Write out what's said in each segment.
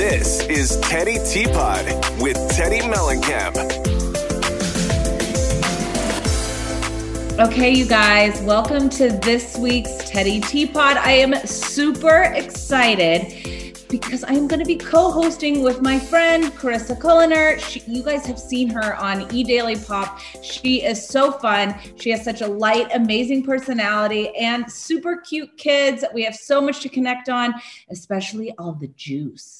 This is Teddi Tea Pot with Teddi Mellencamp. Okay, you guys, welcome to this week's Teddi Tea Pot. I am super excited because I am going to be co-hosting with my friend Carissa Culiner. She, you guys have seen her on E Daily Pop. She is so fun. She has such a light, amazing personality and super cute kids. We have so much to connect on, especially all the juice.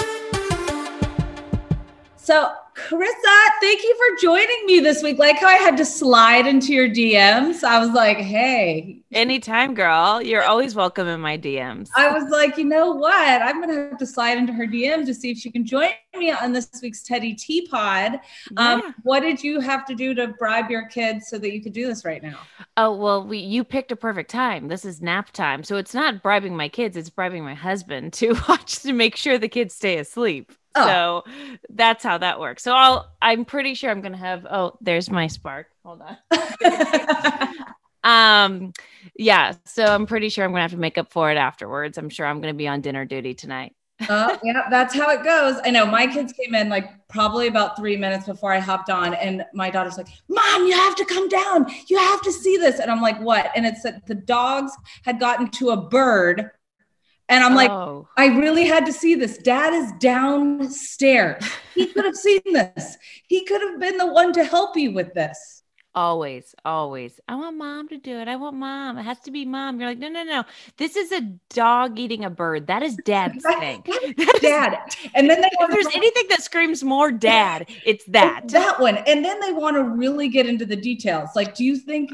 So, Carissa, thank you for joining me this week. Like how I had to slide into your DMs. I was like, hey. Anytime, girl. You're always welcome in my DMs. I was like, you know what? I'm going to have to slide into her DMs to see if she can join me on this week's Teddi Tea Pot. Um, yeah. What did you have to do to bribe your kids so that you could do this right now? Oh, well, we you picked a perfect time. This is nap time. So it's not bribing my kids, it's bribing my husband to watch to make sure the kids stay asleep. Oh. So that's how that works. So I'll I'm pretty sure I'm gonna have oh there's my spark. Hold on. um yeah, so I'm pretty sure I'm gonna have to make up for it afterwards. I'm sure I'm gonna be on dinner duty tonight. uh, yeah, that's how it goes. I know my kids came in like probably about three minutes before I hopped on, and my daughter's like, "Mom, you have to come down. You have to see this." And I'm like, "What?" And it's that the dogs had gotten to a bird and I'm like, oh. I really had to see this. Dad is downstairs. He could have seen this. He could have been the one to help you with this. Always, always. I want mom to do it. I want mom. It has to be mom. You're like, no, no, no. This is a dog eating a bird. That is dad's thing. dad. And then they if there's to- anything that screams more dad, it's that. It's that one. And then they want to really get into the details. Like, do you think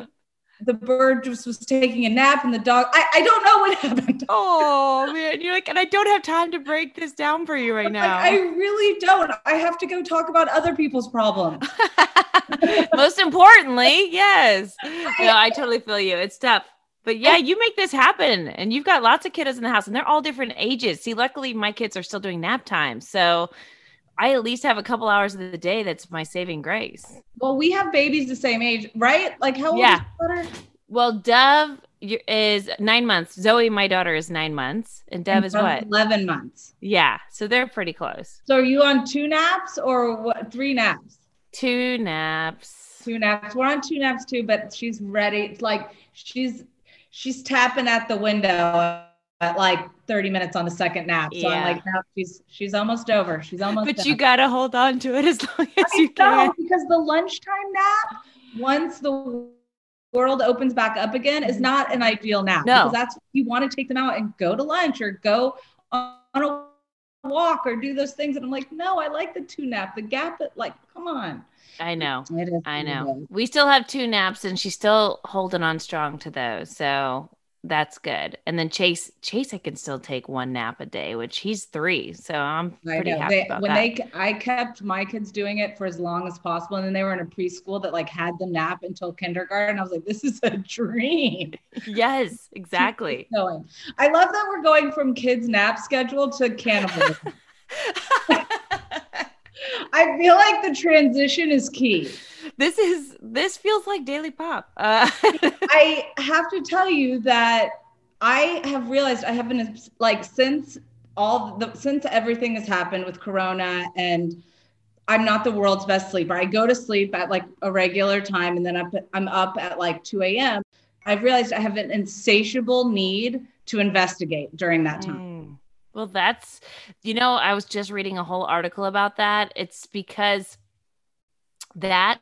the bird just was taking a nap and the dog I, I don't know what happened. Oh man you're like and i don't have time to break this down for you right now like, i really don't. I have to go talk about other people's problems. Most importantly yes. No i totally feel you. It's tough. But yeah, you make this happen, and you've got lots of kiddos in the house, and they're all different ages. See, luckily, my kids are still doing nap time, so I at least have a couple hours of the day that's my saving grace. Well, we have babies the same age, right? Like how old yeah. is Well, Dove is nine months. Zoe, my daughter, is nine months, and Dev and is what? Eleven months. Yeah, so they're pretty close. So are you on two naps or what? Three naps? Two naps. Two naps. We're on two naps too, but she's ready. It's like she's she's tapping at the window at like 30 minutes on the second nap. So yeah. I'm like, no, she's she's almost over. She's almost But done. you gotta hold on to it as long as I you can. Because the lunchtime nap, once the world opens back up again is not an ideal nap No. because that's you want to take them out and go to lunch or go on a walk or do those things and i'm like no i like the two nap the gap that like come on I know. It is I know. We still have two naps and she's still holding on strong to those. So that's good. And then Chase, Chase, I can still take one nap a day, which he's three. So I'm pretty happy They, about when that. they, I kept my kids doing it for as long as possible, and then they were in a preschool that like had them nap until kindergarten. I was like, this is a dream. yes, exactly. Going. I love that we're going from kids nap schedule to cannibalism. I feel like the transition is key. This is this feels like Daily Pop. Uh, I have to tell you that I have realized I have been like since all the since everything has happened with Corona and I'm not the world's best sleeper. I go to sleep at like a regular time and then I'm, I'm up at like 2 a.m. I've realized I have an insatiable need to investigate during that time. Mm. Well, that's, you know, I was just reading a whole article about that. It's because that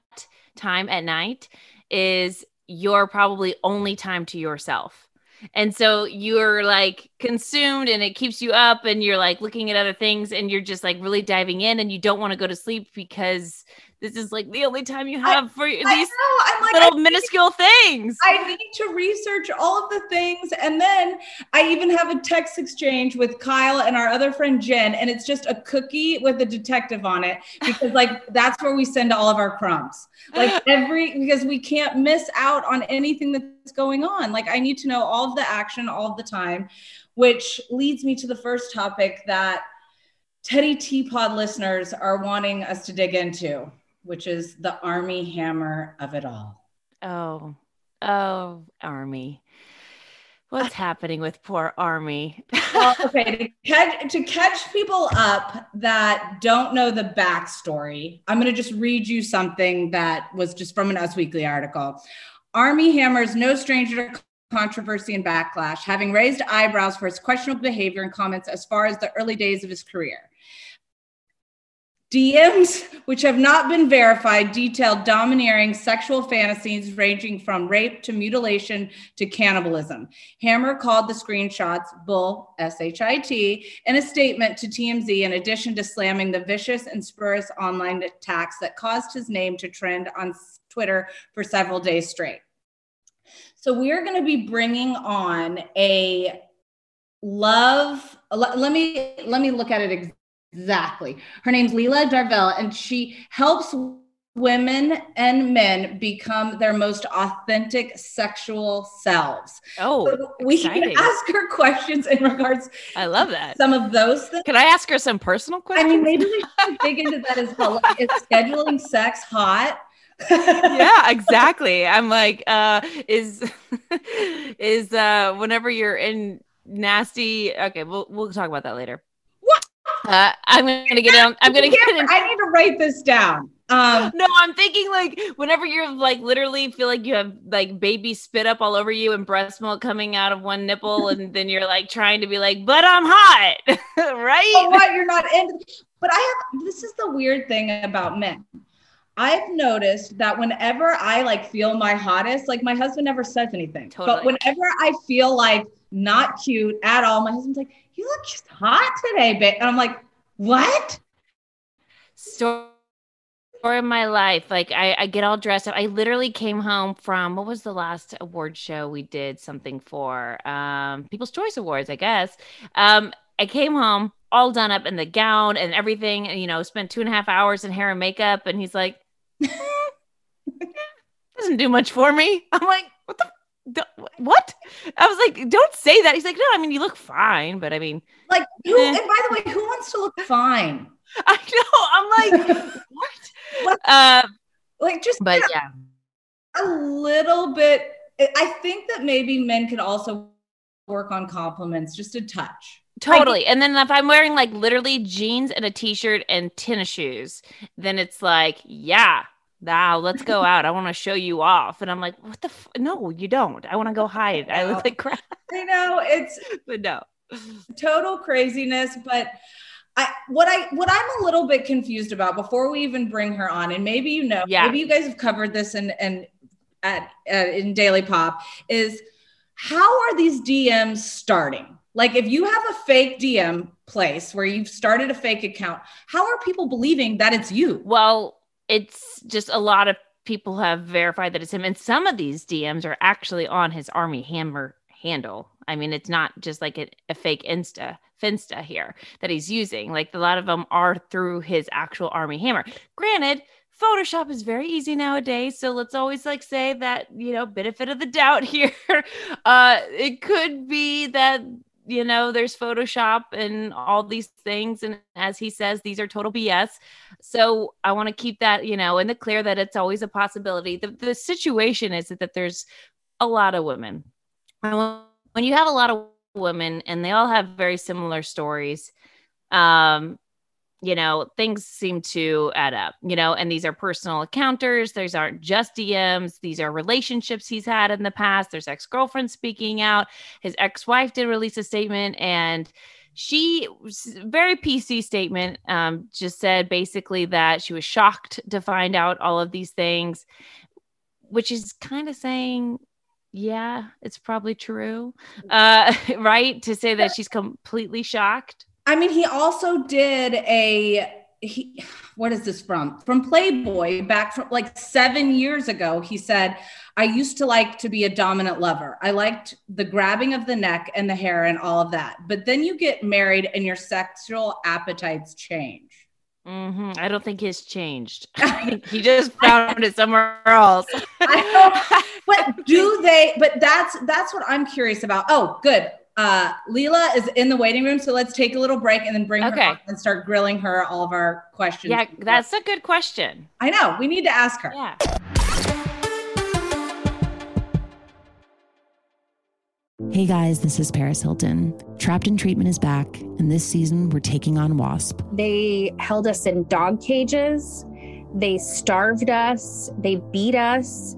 time at night is your probably only time to yourself. And so you're like consumed and it keeps you up and you're like looking at other things and you're just like really diving in and you don't want to go to sleep because this is like the only time you have for these like, little I- minuscule things. I need to research all of the things. And then I even have a text exchange with Kyle and our other friend Jen, and it's just a cookie with a detective on it because, like, that's where we send all of our crumbs. Like, every because we can't miss out on anything that's going on. Like, I need to know all of the action all of the time, which leads me to the first topic that Teddi Tea Pot listeners are wanting us to dig into, which is the Armie Hammer of it all. Oh, oh, Armie. What's happening with poor Armie? well, okay, to catch, to catch people up that don't know the backstory, I'm going to just read you something that was just from an Us Weekly article. Armie Hammer is no stranger to controversy and backlash, having raised eyebrows for his questionable behavior and comments as far as the early days of his career. DMs, which have not been verified, detailed domineering sexual fantasies ranging from rape to mutilation to cannibalism. Hammer called the screenshots bull, S H I T, in a statement to TMZ, in addition to slamming the vicious and spurious online attacks that caused his name to trend on Twitter for several days straight. So, we're going to be bringing on a love. Let, me let me look at it exactly. Her name's Leela Darvell, and she helps women and men become their most authentic sexual selves. Oh, So we exciting. can ask her questions in regards I love that. some of those things. Can I ask her some personal questions? I mean, maybe we should dig into that as well. Like, is scheduling sex hot? yeah, exactly. I'm like, uh, is is uh whenever you're in nasty okay, we'll we'll talk about that later. Uh, I'm gonna get in. I'm gonna get in. I need to write this down. Um, No, I'm thinking like whenever you're like literally feel like you have like baby spit up all over you and breast milk coming out of one nipple, and then you're like trying to be like, but I'm hot, right? oh, what? You're not in. But I have. This is the weird thing about men. I've noticed that whenever I like feel my hottest, like my husband never says anything. But whenever I feel like not cute at all, my husband's like, "You look just hot today, babe," and I'm like, "What?" story of my life. Like I, I get all dressed up. I literally came home from what was the last award show we did something for? Um, People's Choice Awards, I guess. Um, I came home all done up in the gown and everything, and you know, spent two and a half hours in hair and makeup. And he's like, "Hmm, doesn't do much for me. I'm like, what the. What? I was like, don't say that. He's like, no, I mean, you look fine, but I mean, Like, who? Eh. And by the way, who wants to look fine? I know. I'm like, what? Uh, Like, just but yeah, a little bit. I think that maybe men could also work on compliments just a touch. Totally. and then if I'm wearing like literally jeans and a t-shirt and tennis shoes, then it's like, yeah, now let's go out. I want to show you off. And I'm like, what the? F- no, you don't. I want to go hide. I look like crap. I know it's But no. total craziness, but I what I what I'm a little bit confused about before we even bring her on, and maybe you know, Yeah. maybe you guys have covered this and and at uh, in Daily Pop is how are these DMs starting? Like if you have a fake DM place where you've started a fake account, how are people believing that it's you? Well, it's just a lot of people have verified that it's him and some of these DMs are actually on his Armie Hammer handle. I mean, it's not just like a, a fake Insta Finsta here that he's using. Like a lot of them are through his actual Armie Hammer. Granted, Photoshop is very easy nowadays, so let's always like say that you know benefit of the doubt here. uh, it could be that you know there's Photoshop and all these things, and as he says, these are total BS. So I want to keep that you know in the clear that it's always a possibility. The the situation is that, that there's a lot of women. When you have a lot of women and they all have very similar stories, um, you know, things seem to add up, you know, and these are personal encounters. These aren't just DMs. These are relationships he's had in the past. There's ex girlfriends speaking out. His ex wife did release a statement and she very PC statement um, just said basically that she was shocked to find out all of these things, which is kind of saying, yeah, it's probably true, uh, right? To say that she's completely shocked. I mean, he also did a he what is this from? From Playboy back from like 7 years ago. He said, "I used to like to be a dominant lover. I liked the grabbing of the neck and the hair and all of that. But then you get married and your sexual appetites change." Mm-hmm. I don't think his changed. He just found it somewhere else. but do they? But that's that's what I'm curious about. Oh, good. Uh, Leela is in the waiting room, so let's take a little break and then bring okay. her up and start grilling her all of our questions. Yeah, that's a good question. I know. We need to ask her. Yeah. Hey guys, this is Paris Hilton. Trapped in Treatment is back, and this season we're taking on WASP. They held us in dog cages, they starved us, they beat us,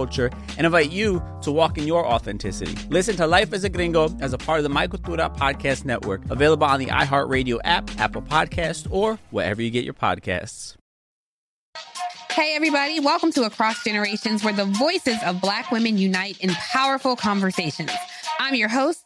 culture and invite you to walk in your authenticity. Listen to Life as a Gringo as a part of the My Cultura Podcast Network, available on the iHeartRadio app, Apple Podcast, or wherever you get your podcasts. Hey, everybody, welcome to Across Generations, where the voices of Black women unite in powerful conversations. I'm your host,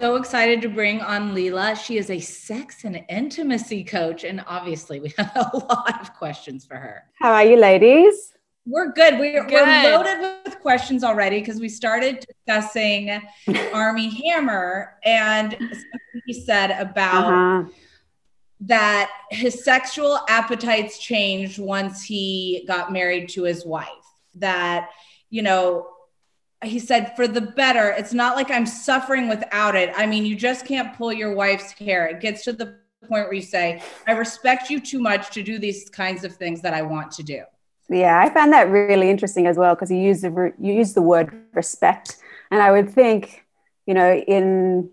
So excited to bring on Leela. She is a sex and intimacy coach, and obviously, we have a lot of questions for her. How are you, ladies? We're good. We're, good. we're loaded with questions already because we started discussing Armie Hammer and he said about uh-huh. that his sexual appetites changed once he got married to his wife. That, you know, he said for the better. It's not like i'm suffering without it. I mean you just can't pull your wife's hair. It gets to the point where you say i respect you too much to do these kinds of things that i want to do. Yeah i found that really interesting as well because you use the you use the word respect. And i would think you know in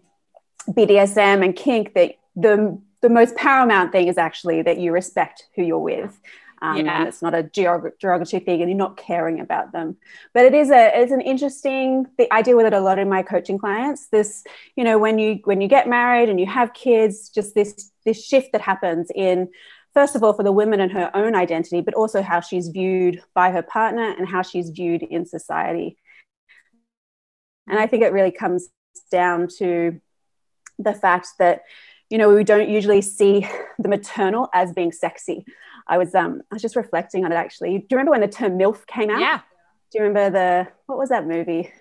bdsm and kink that the the most paramount thing is actually that you respect who you're with um, yeah. and it's not a derogatory thing and you're not caring about them. But it is a it's an interesting the i deal with it a lot in my coaching clients. This you know when you when you get married and you have kids just this this shift that happens in first of all for the woman and her own identity but also how she's viewed by her partner and how she's viewed in society. And i think it really comes down to the fact that you know we don't usually see the maternal as being sexy I was um I was just reflecting on it actually. Do you remember when the term MILF came out? Yeah. Do you remember the what was that movie?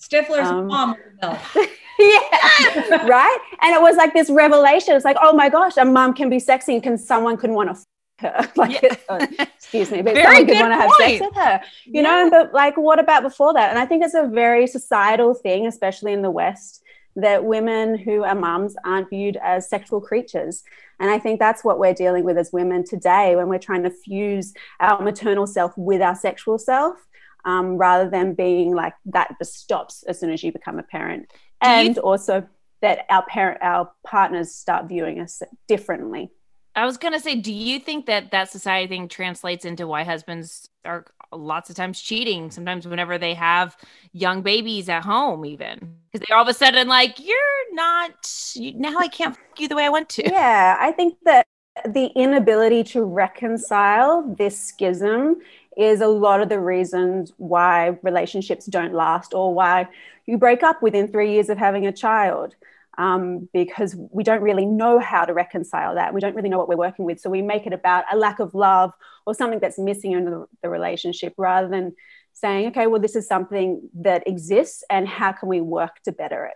Stifler's um, mom milk. yeah, right. And it was like this revelation. It's like, oh my gosh, a mom can be sexy, and can someone can want to f- her? like, yeah. oh, excuse me, but very someone could want to have sex with her. You yeah. know, but like, what about before that? And I think it's a very societal thing, especially in the West, that women who are mums aren't viewed as sexual creatures. And I think that's what we're dealing with as women today when we're trying to fuse our maternal self with our sexual self. Um, rather than being like that just stops as soon as you become a parent and also that our parent our partners start viewing us differently I was gonna say, do you think that that society thing translates into why husbands are lots of times cheating? Sometimes whenever they have young babies at home, even because they're all of a sudden like you're not you, now I can't fuck you the way I want to. Yeah, I think that the inability to reconcile this schism is a lot of the reasons why relationships don't last or why you break up within three years of having a child um, because we don't really know how to reconcile that. We don't really know what we're working with. So we make it about a lack of love or something that's missing in the, the relationship rather than saying, okay, well, this is something that exists and how can we work to better it?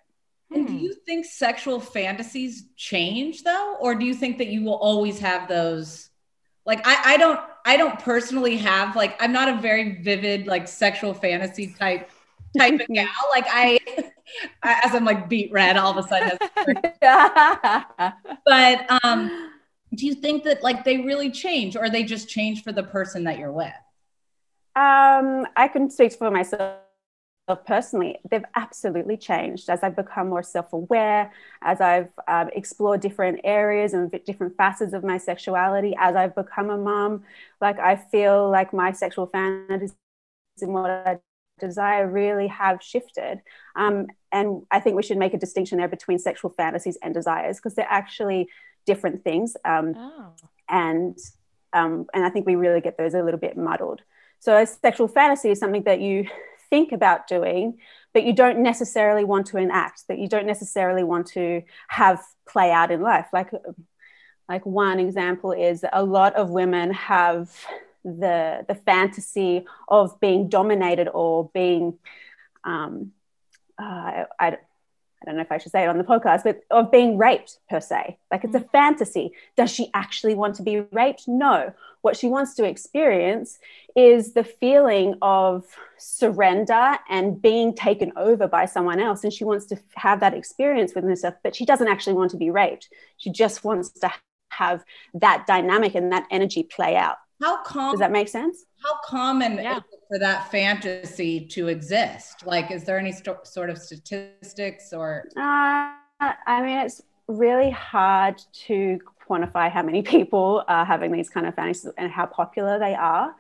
And do you think sexual fantasies change though? Or do you think that you will always have those? Like I, I don't I don't personally have like I'm not a very vivid like sexual fantasy type type of gal. Like I, as I'm like beat red all of a sudden. but um, do you think that like they really change, or they just change for the person that you're with? Um, I can speak for myself personally, they've absolutely changed as I've become more self aware, as I've um, explored different areas and different facets of my sexuality, as I've become a mom. Like, I feel like my sexual fantasies and what I desire really have shifted. Um, and I think we should make a distinction there between sexual fantasies and desires because they're actually different things. Um, oh. And um, and I think we really get those a little bit muddled. So a sexual fantasy is something that you think about doing, but you don't necessarily want to enact, that you don't necessarily want to have play out in life. Like like one example is a lot of women have the the fantasy of being dominated or being um, uh, I, I don't know if I should say it on the podcast, but of being raped per se. Like it's a mm. fantasy. Does she actually want to be raped? No. What she wants to experience is the feeling of surrender and being taken over by someone else. And she wants to have that experience with herself, but she doesn't actually want to be raped. She just wants to have that dynamic and that energy play out. How common does that make sense? How common yeah. for that fantasy to exist? Like, is there any st- sort of statistics or? Uh, I mean, it's really hard to quantify how many people are having these kind of fantasies and how popular they are.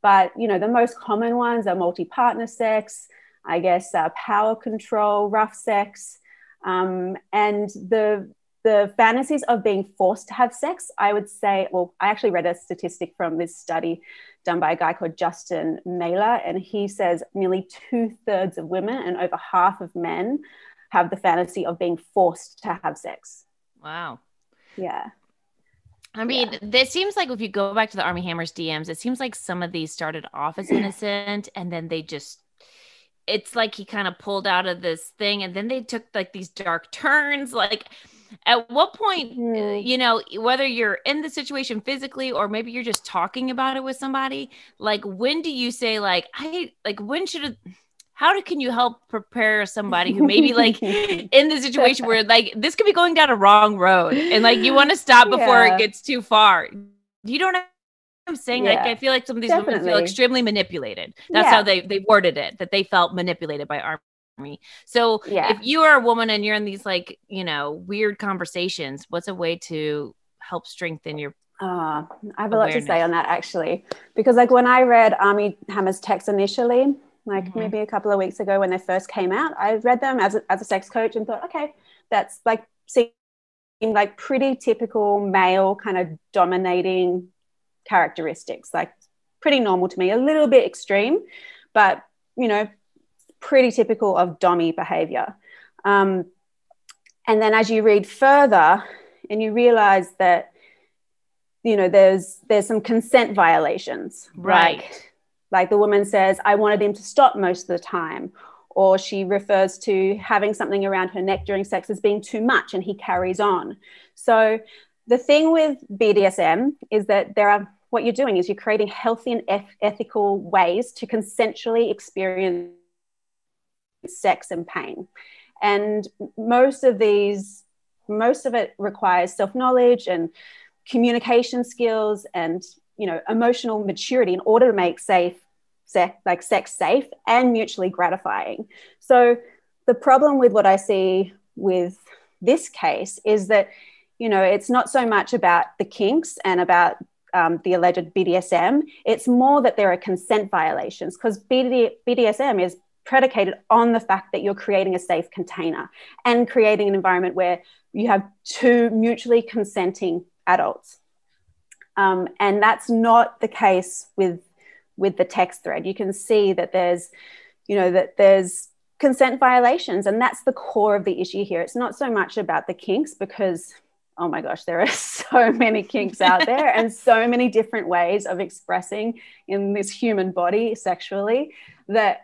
But you know, the most common ones are multi-partner sex, I guess, uh, power control, rough sex, um, and the the fantasies of being forced to have sex, I would say, well, I actually read a statistic from this study done by a guy called Justin Lehmiller, and he says nearly two thirds of women and over half of men have the fantasy of being forced to have sex. Wow. Yeah. I mean, yeah. this seems like if you go back to the Armie Hammers DMs, it seems like some of these started off as innocent and then they just it's like he kind of pulled out of this thing and then they took like these dark turns like at what point mm. you know whether you're in the situation physically or maybe you're just talking about it with somebody like when do you say like i like when should it how do, can you help prepare somebody who maybe like in the situation where like this could be going down a wrong road and like you want to stop before yeah. it gets too far you don't have I'm saying yeah, like I feel like some of these definitely. women feel extremely manipulated. That's yeah. how they they worded it that they felt manipulated by our me. So yeah. if you are a woman and you're in these like, you know, weird conversations, what's a way to help strengthen your uh, I have a lot to say on that actually, because like when I read Armie Hammer's text initially, like mm-hmm. maybe a couple of weeks ago when they first came out, I read them as a, as a sex coach and thought, okay, that's like seemed like pretty typical male kind of dominating characteristics, like pretty normal to me, a little bit extreme, but you know, pretty typical of dommy behavior. Um, and then as you read further and you realize that, you know, there's there's some consent violations. Right. Like, like the woman says, I wanted him to stop most of the time. Or she refers to having something around her neck during sex as being too much and he carries on. So the thing with BDSM is that there are what you're doing is you're creating healthy and eth- ethical ways to consensually experience sex and pain. And most of these, most of it requires self knowledge and communication skills and you know emotional maturity in order to make safe sex like sex safe and mutually gratifying so the problem with what i see with this case is that you know it's not so much about the kinks and about um, the alleged bdsm it's more that there are consent violations because BD, bdsm is predicated on the fact that you're creating a safe container and creating an environment where you have two mutually consenting adults. Um, and that's not the case with with the text thread. You can see that there's, you know, that there's consent violations, and that's the core of the issue here. It's not so much about the kinks because oh my gosh, there are so many kinks out there and so many different ways of expressing in this human body sexually that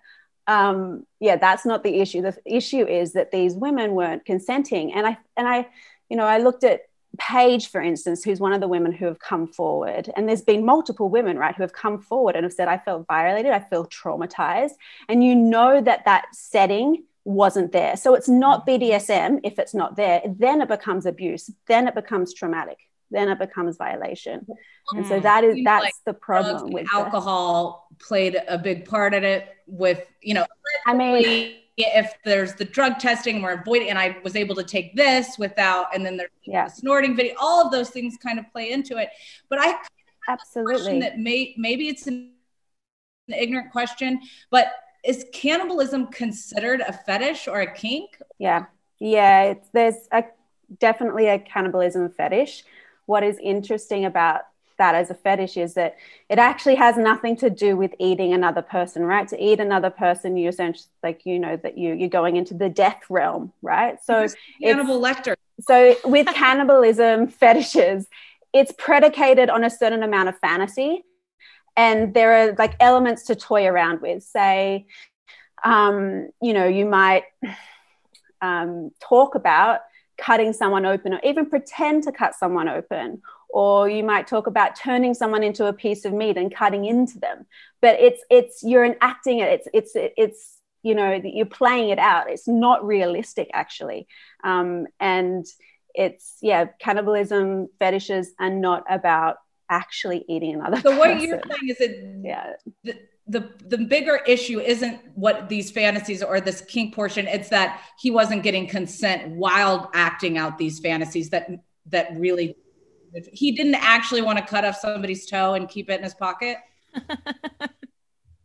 um, yeah, that's not the issue. The issue is that these women weren't consenting. And I and I, you know, I looked at Paige, for instance, who's one of the women who have come forward, and there's been multiple women, right, who have come forward and have said, "I felt violated, I feel traumatized," and you know that that setting wasn't there. So it's not BDSM if it's not there. Then it becomes abuse. Then it becomes traumatic. Then it becomes violation. And so mm. that is that's like the problem with alcohol the, played a big part in it with, you know, I mean if there's the drug testing we're avoiding and I was able to take this without and then there's yeah. the snorting video, all of those things kind of play into it. But I absolutely that may maybe it's an ignorant question, but is cannibalism considered a fetish or a kink? Yeah. Yeah, it's, there's a, definitely a cannibalism fetish. What is interesting about that as a fetish is that it actually has nothing to do with eating another person, right? To eat another person, you essentially like you know that you you're going into the death realm, right? So Hannibal Lecter. So with cannibalism fetishes, it's predicated on a certain amount of fantasy, and there are like elements to toy around with. Say, um, you know, you might um, talk about cutting someone open or even pretend to cut someone open or you might talk about turning someone into a piece of meat and cutting into them. But it's it's you're enacting it. It's it's it's you know you're playing it out. It's not realistic actually. Um, and it's yeah cannibalism fetishes are not about actually eating another so what person. you're saying is that yeah. the, the the bigger issue isn't what these fantasies or this kink portion. It's that he wasn't getting consent while acting out these fantasies that that really he didn't actually want to cut off somebody's toe and keep it in his pocket?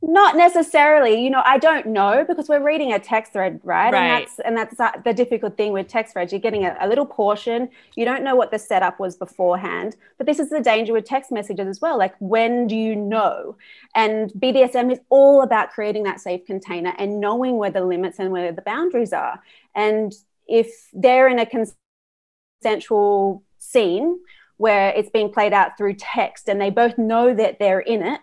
Not necessarily. You know, I don't know because we're reading a text thread, right? Right. And that's and that's uh, the difficult thing with text threads. You're getting a, a little portion. You don't know what the setup was beforehand. But this is the danger with text messages as well. Like, when do you know? And BDSM is all about creating that safe container and knowing where the limits and where the boundaries are. And if they're in a consensual scene where it's being played out through text and they both know that they're in it,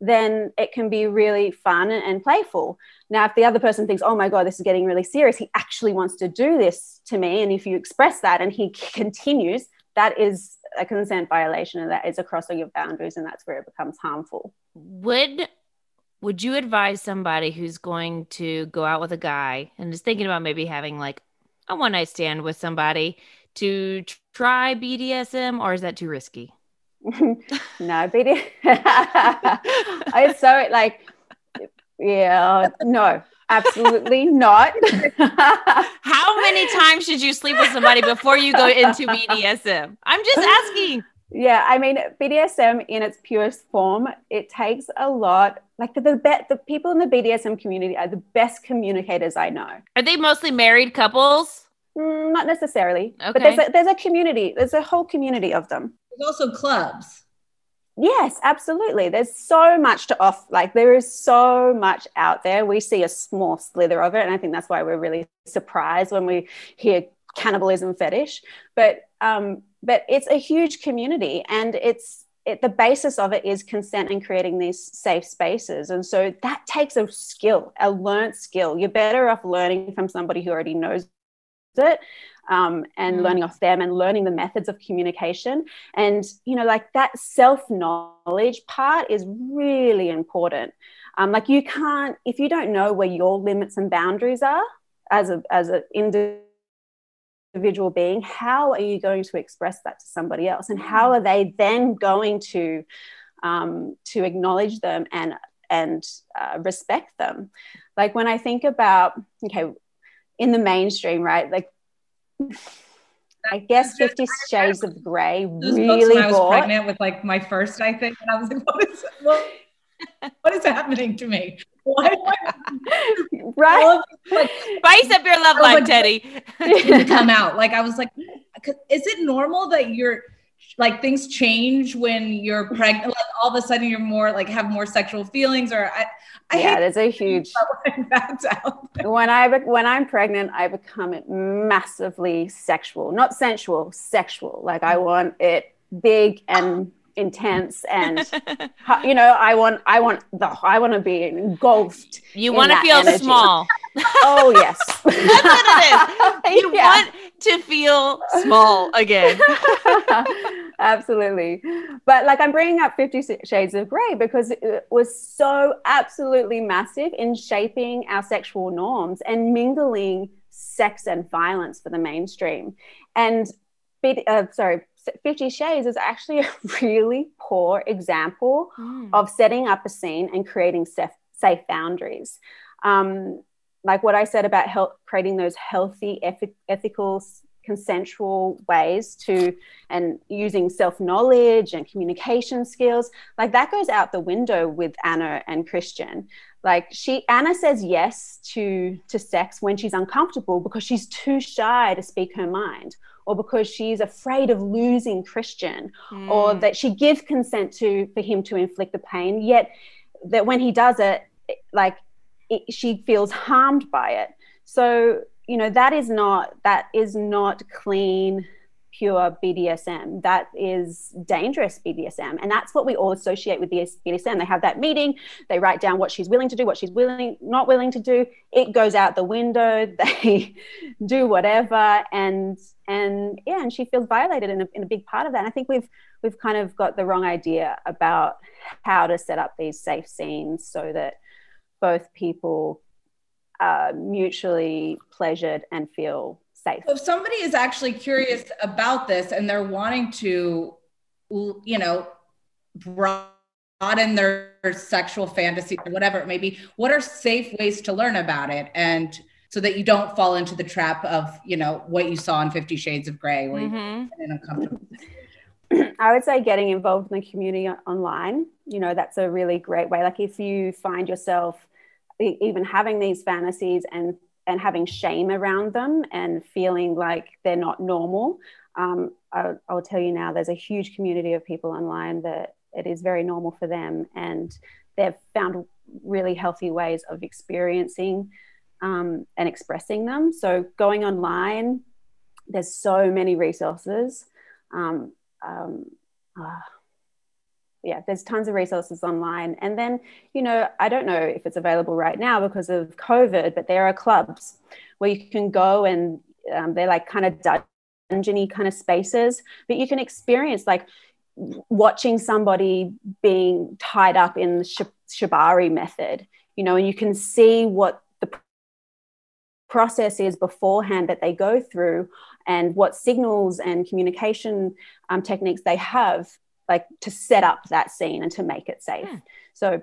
then it can be really fun and playful. Now, if the other person thinks, oh my God, this is getting really serious, he actually wants to do this to me. And if you express that and he continues, that is a consent violation and that is a crossing of boundaries and that's where it becomes harmful. Would would you advise somebody who's going to go out with a guy and is thinking about maybe having like a one night stand with somebody to try BDSM or is that too risky? no, BDSM. it's so like, yeah, no, absolutely not. How many times should you sleep with somebody before you go into BDSM? I'm just asking. Yeah, I mean BDSM in its purest form, it takes a lot. Like the the, be- the people in the BDSM community are the best communicators I know. Are they mostly married couples? Mm, not necessarily, okay. but there's a, there's a community. There's a whole community of them. There's also clubs. Yes, absolutely. There's so much to off. Like there is so much out there. We see a small slither of it, and I think that's why we're really surprised when we hear cannibalism fetish. But um, but it's a huge community, and it's it, the basis of it is consent and creating these safe spaces. And so that takes a skill, a learned skill. You're better off learning from somebody who already knows it um, and mm. learning off them and learning the methods of communication and you know like that self knowledge part is really important um, like you can't if you don't know where your limits and boundaries are as a as an individual being how are you going to express that to somebody else and how mm. are they then going to um, to acknowledge them and and uh, respect them like when i think about okay in the mainstream, right? Like, I guess Fifty Shades of Grey really I was bought. pregnant with like my first, I think, and I was like, what is what, what is happening to me? Why? right? Like, Spice up your love oh, life, Teddi. to come out. Like I was like, is it normal that you're like things change when you're pregnant? Like all of a sudden you're more like have more sexual feelings, or I, I yeah, there's a huge. when I when I'm pregnant, I become massively sexual, not sensual, sexual. Like I mm. want it big and intense and you know i want i want the i want to be engulfed you want to feel energy. small. Oh yes. That's what it is. You yeah. want to feel small again. Absolutely. But like i'm bringing up 50 shades of gray because it was so absolutely massive in shaping our sexual norms and mingling sex and violence for the mainstream. And uh, sorry Fifty Shades is actually a really poor example mm. of setting up a scene and creating safe, safe boundaries. Um, like what I said about help, creating those healthy, ethical, consensual ways to, and using self knowledge and communication skills, like that goes out the window with Anna and Christian. Like she Anna says yes to to sex when she's uncomfortable because she's too shy to speak her mind or because she's afraid of losing Christian mm. or that she gives consent to for him to inflict the pain yet that when he does it like it, she feels harmed by it so you know that is not that is not clean pure BDSM. That is dangerous BDSM. And that's what we all associate with BDSM. They have that meeting, they write down what she's willing to do, what she's willing, not willing to do. It goes out the window, they do whatever. And and yeah, and she feels violated in a, in a big part of that. And I think we've we've kind of got the wrong idea about how to set up these safe scenes so that both people are mutually pleasured and feel safe. So if somebody is actually curious about this and they're wanting to, you know, broaden their sexual fantasy or whatever it may be, what are safe ways to learn about it? And so that you don't fall into the trap of, you know, what you saw in Fifty Shades of Grey, where mm-hmm. you're in uncomfortable I would say getting involved in the community online, you know, that's a really great way. Like if you find yourself even having these fantasies and and having shame around them and feeling like they're not normal. Um, I, will tell you now, there's a huge community of people online that it is very normal for them, and they've found really healthy ways of experiencing um, and expressing them. So going online, there's so many resources. Um, uh, yeah, there's tons of resources online. And then, you know, I don't know if it's available right now because of COVID, but there are clubs where you can go and um, they're like kind of dungeony kind of spaces, but you can experience like watching somebody being tied up in the shibari method, you know, and you can see what the process is beforehand that they go through and what signals and communication um, techniques they have like to set up that scene and to make it safe. Yeah. Hmm. So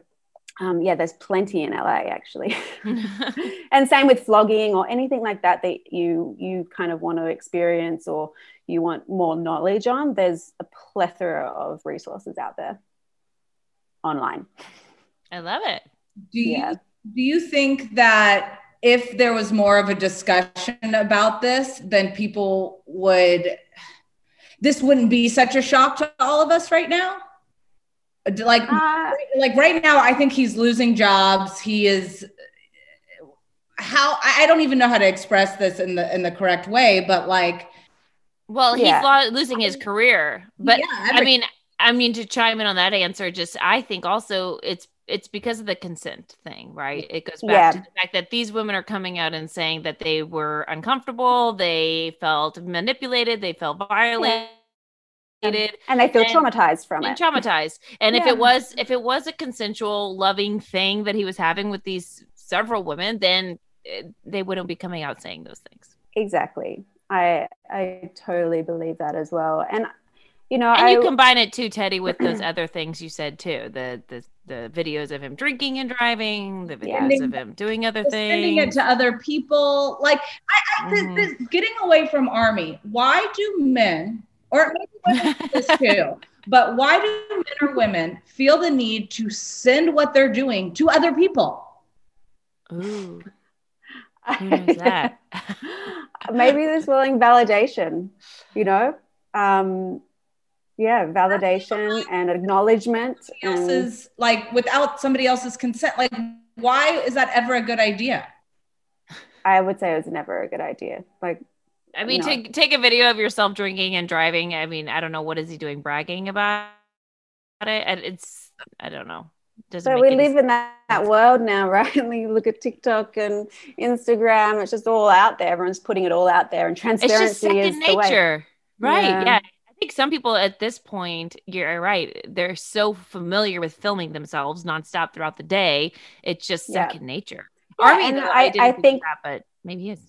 um, yeah, there's plenty in LA actually, and same with flogging or anything like that that you you kind of want to experience or you want more knowledge on. There's a plethora of resources out there online. I love it. Do you yeah. do you think that if there was more of a discussion about this, then people would this wouldn't be such a shock to all of us right now? Like, uh, like right now, I think he's losing jobs. He is how I don't even know how to express this in the in the correct way, but like, well, yeah. he's losing his career. But yeah, every- I mean, I mean to chime in on that answer, just I think also it's it's because of the consent thing, right? It goes back yeah. to the fact that these women are coming out and saying that they were uncomfortable, they felt manipulated, they felt violated. And they feel and, traumatized from and it. Traumatized. And yeah. if it was if it was a consensual, loving thing that he was having with these several women, then it, eh, they wouldn't be coming out saying those things. Exactly. I I totally believe that as well. And you know, and I, you combine it too, Teddi, with those other things you said too. The the the videos of him drinking and driving, the videos yeah. of him doing other things, sending it to other people. Like I, I mm-hmm. this, this, getting away from Armie. Why do men, or maybe women this too, but why do men or women feel the need to send what they're doing to other people? Ooh. Who knows that? maybe this willing validation, you know. Um, yeah validation and acknowledgement else's and... like without somebody else's consent like why is that ever a good idea? I would say it was never a good idea like i mean take take a video of yourself drinking and driving. I mean i don't know what is he doing bragging about it? And it's i don't know. Doesn't so we live sense. in that, that world now right? And we look at tiktok and instagram it's just all out there. Everyone's putting it all out there and transparency it's just second is nature. Right yeah. yeah think some people at this point, you're right, they're so familiar with filming themselves nonstop throughout the day. It's just second yeah. nature. Yeah, Armie, and though, I, I, I think, that, but maybe is.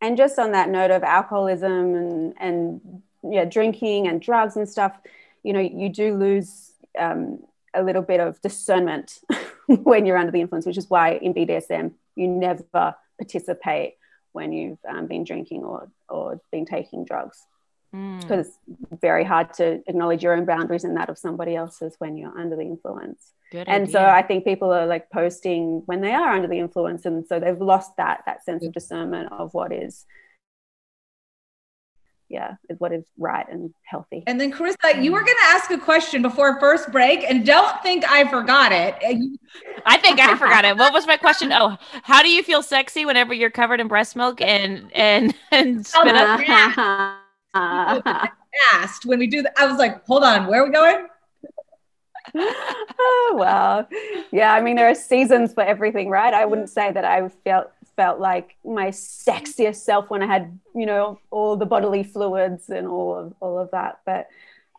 And just on that note of alcoholism and and yeah, drinking and drugs and stuff, you know, you do lose um, a little bit of discernment when you're under the influence, which is why in BDSM you never participate when you've um, been drinking or or been taking drugs. Mm. because it's very hard to acknowledge your own boundaries and that of somebody else's when you're under the influence. Good and so. I think people are like posting when they are under the influence, and so they've lost that that sense of discernment of what is, yeah, what is right and healthy. And then, Carissa, you mm. were going to ask a question before first break, and don't think I forgot it. I think I forgot it. What was my question? Oh, how do you feel sexy whenever you're covered in breast milk and and and uh-huh. spit up? asked when we do that. I was like, hold on, where are we going? oh wow yeah i mean there are seasons for everything right i wouldn't say that i felt felt like my sexiest self when i had you know all the bodily fluids and all of all of that but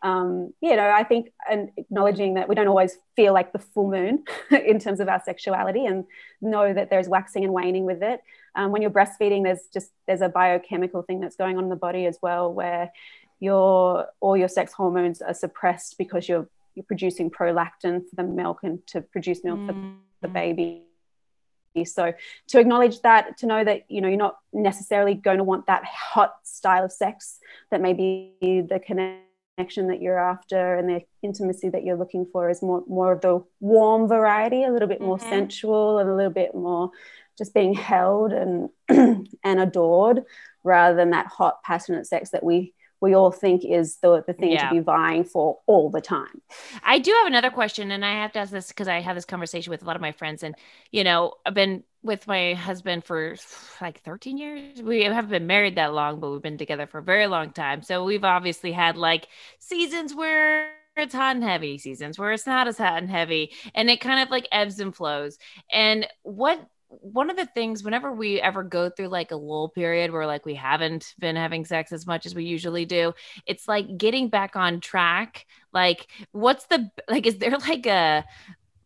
um, you know i think and acknowledging that we don't always feel like the full moon in terms of our sexuality and know that there's waxing and waning with it um, when you're breastfeeding there's just there's a biochemical thing that's going on in the body as well where your all your sex hormones are suppressed because you're you're producing prolactin for the milk and to produce milk for the baby. So to acknowledge that to know that you know you're not necessarily going to want that hot style of sex that may be the connection that you're after and the intimacy that you're looking for is more more of the warm variety a little bit more Mm-hmm. sensual and a little bit more just being held and and adored rather than that hot passionate sex that we we all think is the, the thing Yeah. to be vying for all the time. I do have another question, and I have to ask this because I have this conversation with a lot of my friends, and you know, I've been with my husband for like 13 years. We haven't been married that long, but we've been together for a very long time. So we've obviously had like seasons where it's hot and heavy, seasons where it's not as hot and heavy, and it kind of like ebbs and flows. And what one of the things whenever we ever go through like a lull period where like we haven't been having sex as much as we usually do it's like getting back on track. Like what's the like is there like a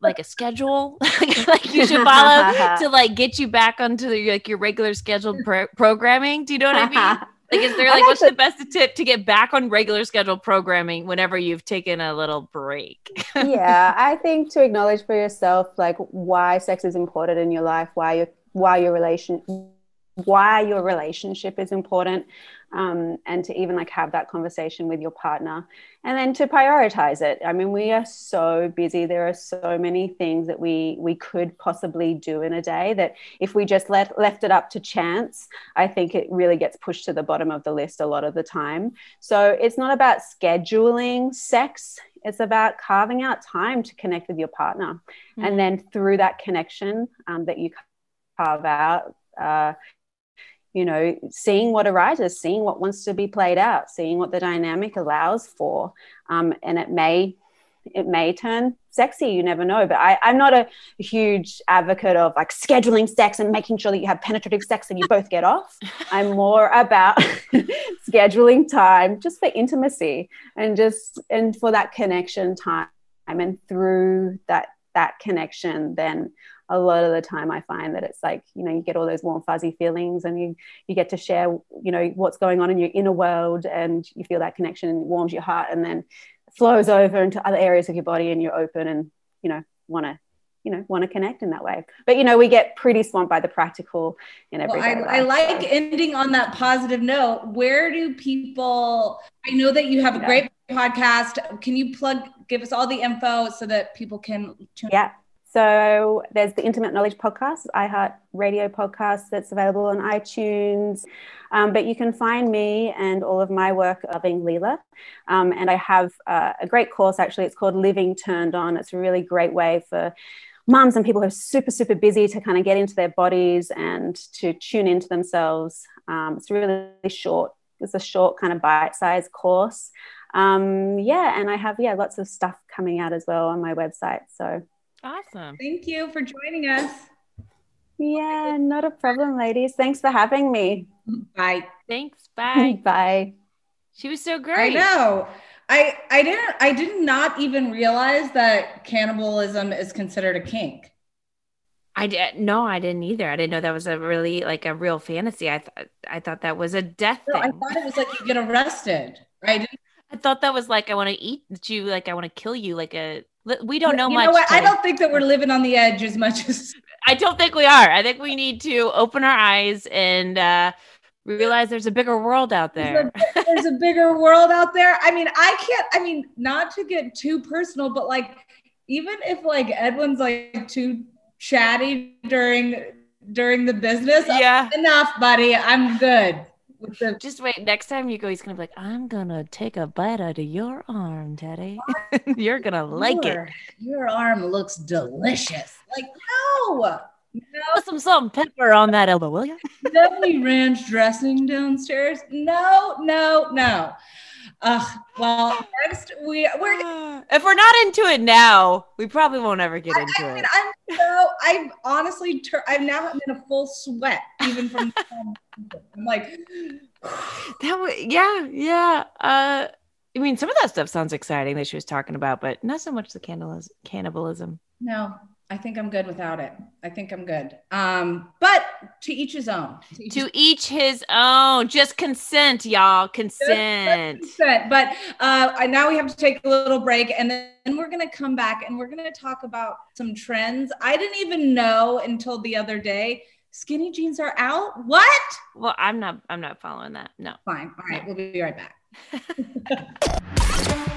like a schedule? Like you should follow to like get you back onto the, like your regular scheduled pro- programming. Do you know what i mean like is there like what's like the best tip to get back on regular schedule programming whenever you've taken a little break? Yeah, I think to acknowledge for yourself like why sex is important in your life, why your why your relation why your relationship is important um, and to even like have that conversation with your partner and then to prioritize it. I mean we are so busy. There are so many things that we we could possibly do in a day that if we just let left it up to chance i think it really gets pushed to the bottom of the list a lot of the time. So it's not about scheduling sex. It's about carving out time to connect with your partner. Mm. and then through that connection um, that you carve out uh, you know seeing what arises seeing what wants to be played out seeing what the dynamic allows for um, and it may it may turn sexy you never know. But I, i'm not a huge advocate of like scheduling sex and making sure that you have penetrative sex and you both get off. I'm more about scheduling time just for intimacy and just and for that connection time. And through that that connection then a lot of the time i find that it's like you know you get all those warm fuzzy feelings and you you get to share you know what's going on in your inner world and you feel that connection and it warms your heart and then flows over into other areas of your body and you're open and you know want to you know want to connect in that way but you know we get pretty swamped by the practical in Well, I, I like so. ending on that positive note. Where do people? I know that you have a Yeah. great podcast. Can you plug? Give us all the info so that people can tune. Yeah. So there's the Intimate Knowledge podcast, iHeart Radio podcast that's available on iTunes. Um, but you can find me and all of my work loving Leela. Um, and I have uh, a great course actually. It's called Living Turned On. It's a really great way for moms and people who are super, super busy to kind of get into their bodies and to tune into themselves. Um, it's really short. It's a short kind of bite-sized course. Um, yeah, and I have yeah lots of stuff coming out as well on my website. So awesome. Thank you for joining us. Yeah, not a problem, ladies. Thanks for having me. Bye. Thanks. Bye. Bye. She was so great. I know. I I didn't. I did not even realize that cannibalism is considered a kink. I did no, I didn't either. I didn't know that was a really like a real fantasy. I thought I thought that was a death No, I thought it was like you get arrested. Right? I thought that was like I want to eat you, like I want to kill you, like a. We don't know you much. Know what? I don't think that we're living on the edge as much as I don't think we are. I think we need to open our eyes and uh, realize there's a bigger world out there. There's a, there's a bigger world out there. I mean, I can't, I mean, not to get too personal, but like, even if like Edwin's like too chatty during during the business, Yeah. enough, buddy. I'm good. The, Just wait. Next time you go, he's gonna be like, "I'm gonna take a bite out of your arm, Teddi. You're gonna like your, it." Your arm looks delicious. Like, no. Put some salt and pepper on that elbow, will you? no ranch dressing downstairs. No, no, no. Ugh. Well, next we we're If we're not into it now, we probably won't ever get into I mean, it. I'm so I'm honestly tur- I'm now in a full sweat even from I'm like That was yeah, yeah. Uh, I mean, some of that stuff sounds exciting that she was talking about, but not so much the cannibalism. Cannibalism. no, I think I'm good without it. I think I'm good. Um, but to each his own. To each To each his own. Just consent, y'all. Consent. consent. But uh, now we have to take a little break, and then we're going to come back and we're going to talk about some trends. I didn't even know until the other day skinny jeans are out. What? Well, I'm not. I'm not following that. No. Fine. All right, we'll be right back.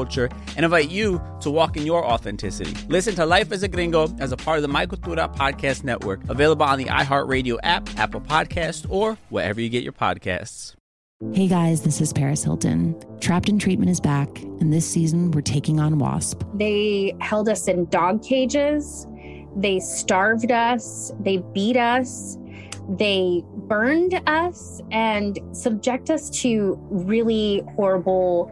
and invite you to walk in your authenticity. Listen to Life as a Gringo as a part of the My Cultura podcast network, available on the iHeartRadio app, Apple Podcast, or wherever you get your podcasts. Hey guys, this is Paris Hilton. Trapped in Treatment is back, and this season we're taking on WASP. They held us in dog cages. They starved us. They beat us. They burned us and subject us to really horrible,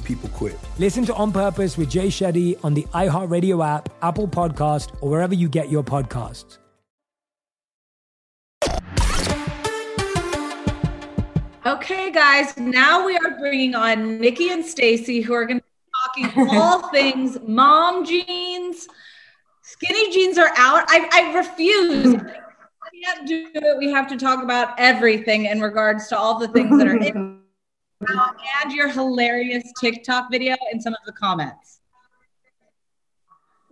People quit. Listen to On Purpose with Jay Shetty on the iHeartRadio app, Apple Podcast, or wherever you get your podcasts. Okay, guys, now we are bringing on Nikki and Stacy, who are going to be talking all things mom jeans. Skinny jeans are out. I, I refuse. We can't do it. We have to talk about everything in regards to all the things that are in and your hilarious TikTok video and some of the comments.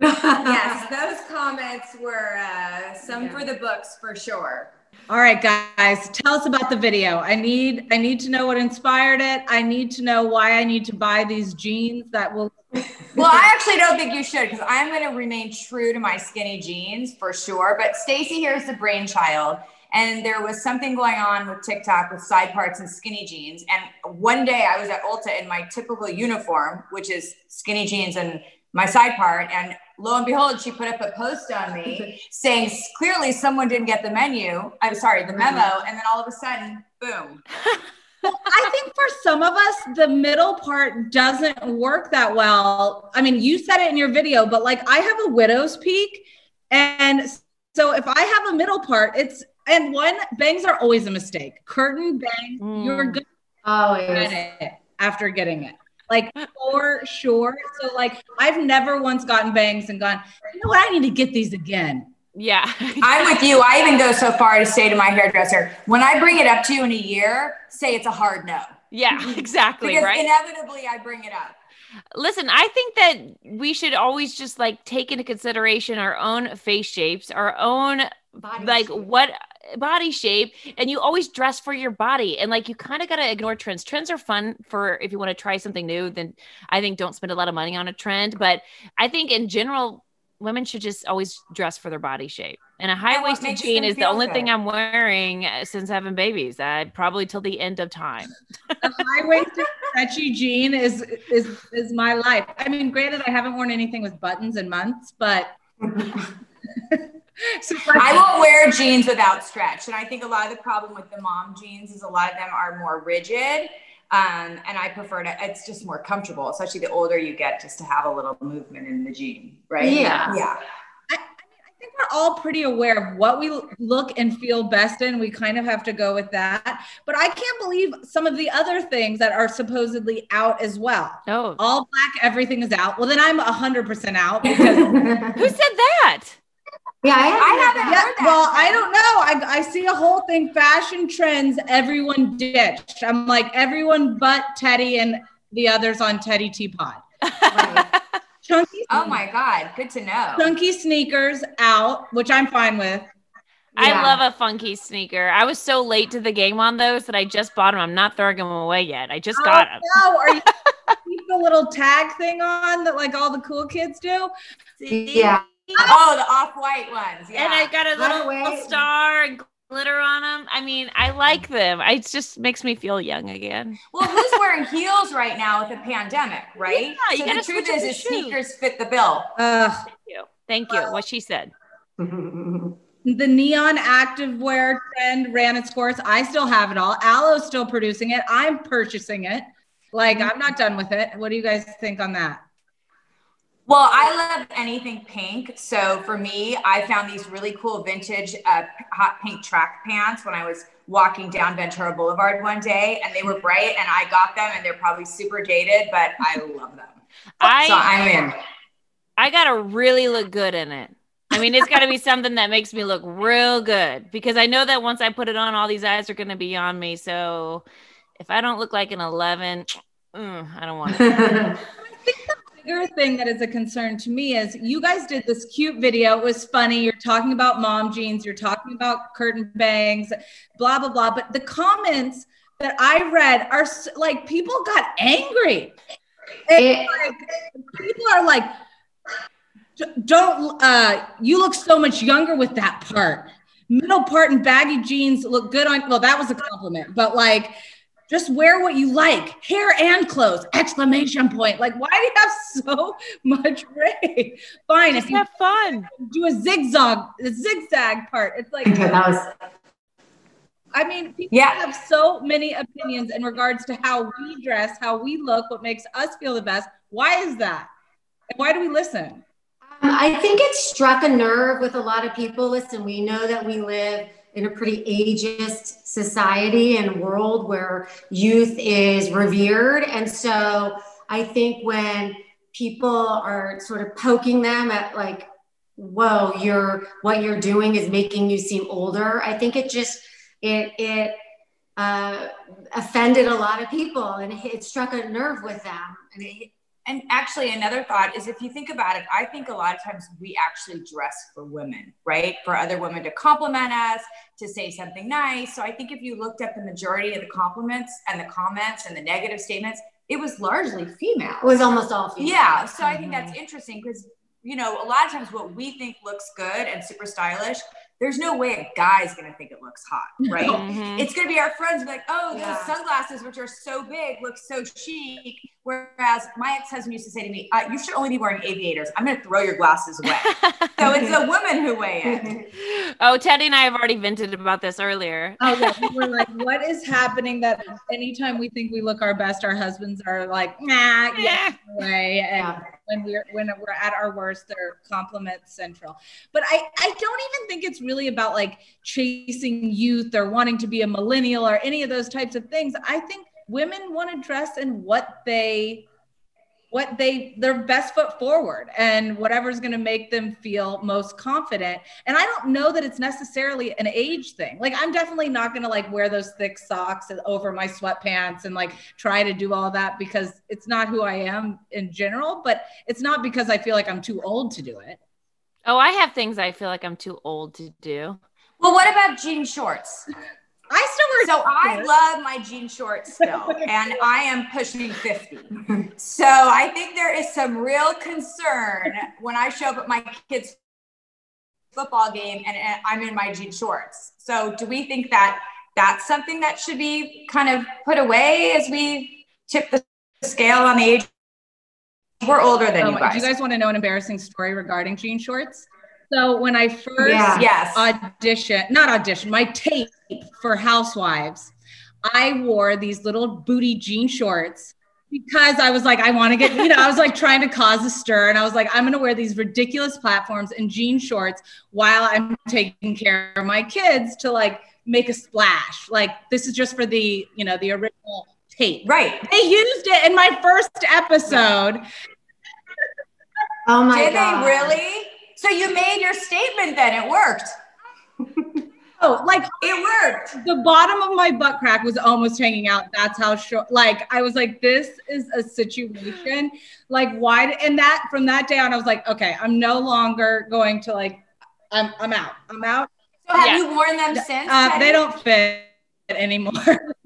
yes, those comments were uh, some for the books for sure. All right, guys, tell us about the video. I need I need to know what inspired it. I need to know why I need to buy these jeans that will Well, I actually don't think you should because I'm going to remain true to my skinny jeans for sure. But Stacy here is the brainchild, and there was something going on with TikTok with side parts and skinny jeans. And one day I was at Ulta in my typical uniform, which is skinny jeans and my side part, and lo and behold, she put up a post on me saying clearly someone didn't get the menu. I'm sorry, the memo. Mm-hmm. And then all of a sudden, boom. well, I think for some of us, the middle part doesn't work that well. I mean, you said it in your video, but like I have a widow's peak. And so if I have a middle part, it's, and one, bangs are always a mistake. Curtain bangs, mm. you're good. Always. After getting it like for sure. So like I've never once gotten bangs and gone, you know what, I need to get these again. Yeah. I'm with you. I even go so far to say to my hairdresser, when I bring it up to you in a year, say it's a hard no. Yeah, exactly. because right. inevitably I bring it up. Listen, I think that we should always just like take into consideration our own face shapes, our own Body like shape. what body shape and you always dress for your body and like you kind of got to ignore trends. Trends are fun for if you want to try something new then i think don't spend a lot of money on a trend but i think in general women should just always dress for their body shape. And a high-waisted jean is the only good. thing i'm wearing uh, since having babies. I probably till the end of time. A high-waisted stretchy jean is is is my life. I mean granted i haven't worn anything with buttons in months but so I won't wear jeans without stretch. And I think a lot of the problem with the mom jeans is a lot of them are more rigid. Um, and I prefer to, it's just more comfortable, especially the older you get, just to have a little movement in the jean, right? Yeah. Yeah. I, I think we're all pretty aware of what we look and feel best in. We kind of have to go with that. But I can't believe some of the other things that are supposedly out as well. Oh, all black, everything is out. Well, then I'm 100% out because who said that? Yeah, I, I haven't. Yeah, well, I don't know. I, I see a whole thing fashion trends, everyone ditched. I'm like, everyone but Teddi and the others on Teddi Tea Pot. Right. chunky. Oh my God. Good to know. Chunky sneakers out, which I'm fine with. I love a funky sneaker. I was so late to the game on those that I just bought them. I'm not throwing them away yet. I just oh, got them. No, are you keep the little tag thing on that like all the cool kids do? See? Yeah. Oh, the off-white ones. Yeah. And I got a little, little star and glitter on them. I mean, I like them. It just makes me feel young again. Well, who's wearing heels right now with the pandemic, right? Yeah, so the truth is, is sneakers fit the bill. Uh, Thank you. Thank you. What she said. the neon activewear trend ran its course. I still have it all. Alo's still producing it. I'm purchasing it. Like, I'm not done with it. What do you guys think on that? Well, I love anything pink. So for me, I found these really cool vintage uh, hot pink track pants when I was walking down Ventura Boulevard one day, and they were bright, and I got them, and they're probably super dated, but I love them. I, so I'm in. I gotta really look good in it. I mean, it's got to be something that makes me look real good because I know that once I put it on, all these eyes are going to be on me. So if I don't look like an 11, mm, I don't want it. bigger thing that is a concern to me is you guys did this cute video. It was funny. You're talking about mom jeans, you're talking about curtain bangs, blah, blah, blah. But the comments that I read are like people got angry. It, like, people are like, don't, uh, you look so much younger with that part. Middle part and baggy jeans look good on, well, that was a compliment, but like, just wear what you like, hair and clothes! Exclamation point! Like, why do you have so much gray? Fine, just if you have fun, do a zigzag, the zigzag part. It's like okay, that was. I mean, people yeah. have so many opinions in regards to how we dress, how we look, what makes us feel the best. Why is that? And why do we listen? Um, I think it struck a nerve with a lot of people. Listen, we know that we live in a pretty ageist society and world where youth is revered. And so I think when people are sort of poking them at like, whoa, you're what you're doing is making you seem older. I think it just it it uh, offended a lot of people and it, struck a nerve with them. And it, and actually another thought is if you think about it i think a lot of times we actually dress for women right for other women to compliment us to say something nice so i think if you looked at the majority of the compliments and the comments and the negative statements it was largely female it was almost all female yeah so mm-hmm. i think that's interesting because you know a lot of times what we think looks good and super stylish there's no way a guy's gonna think it looks hot, right? Mm-hmm. It's gonna be our friends be like, oh, those yeah. sunglasses, which are so big, look so chic. Whereas my ex-husband used to say to me, uh, you should only be wearing aviators. I'm gonna throw your glasses away. so it's the women who weigh in. oh, Teddi and I have already vented about this earlier. oh yeah, we were like, what is happening that anytime we think we look our best, our husbands are like, nah, yeah, away. And yeah. when we're when we're at our worst, they're compliment central. But I I don't even think it's really about like chasing youth or wanting to be a millennial or any of those types of things. I think women want to dress in what they what they their best foot forward and whatever's going to make them feel most confident and i don't know that it's necessarily an age thing like i'm definitely not going to like wear those thick socks over my sweatpants and like try to do all that because it's not who i am in general but it's not because i feel like i'm too old to do it Oh, I have things I feel like I'm too old to do. Well, what about jean shorts? I still wear. So I love my jean shorts still, and I am pushing 50. So I think there is some real concern when I show up at my kids' football game and I'm in my jean shorts. So do we think that that's something that should be kind of put away as we tip the scale on the age we're older than um, you guys. Do you guys want to know an embarrassing story regarding jean shorts? So when I first yeah. yes. audition, not audition, my tape for Housewives, I wore these little booty jean shorts because I was like, I want to get, you know, I was like trying to cause a stir. And I was like, I'm going to wear these ridiculous platforms and jean shorts while I'm taking care of my kids to like make a splash. Like, this is just for the, you know, the original tape. Right. They used it in my first episode. Oh my god. Did God. they really? So you made your statement then. It worked. oh, like it worked. The bottom of my butt crack was almost hanging out. That's how short. Like I was like, this is a situation. Like why? And that from that day on, I was like, okay, I'm no longer going to like. I'm I'm out. I'm out. So have yeah. you worn them since? Uh, they don't fit anymore.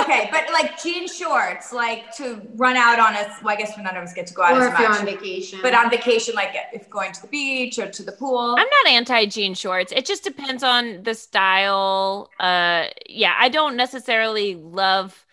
okay, but like jean shorts, like to run out on us. Well, I guess when none of us get to go out or as if much. you're on vacation. But on vacation, like if going to the beach or to the pool. I'm not anti jean shorts. It just depends on the style. Uh, yeah, I don't necessarily love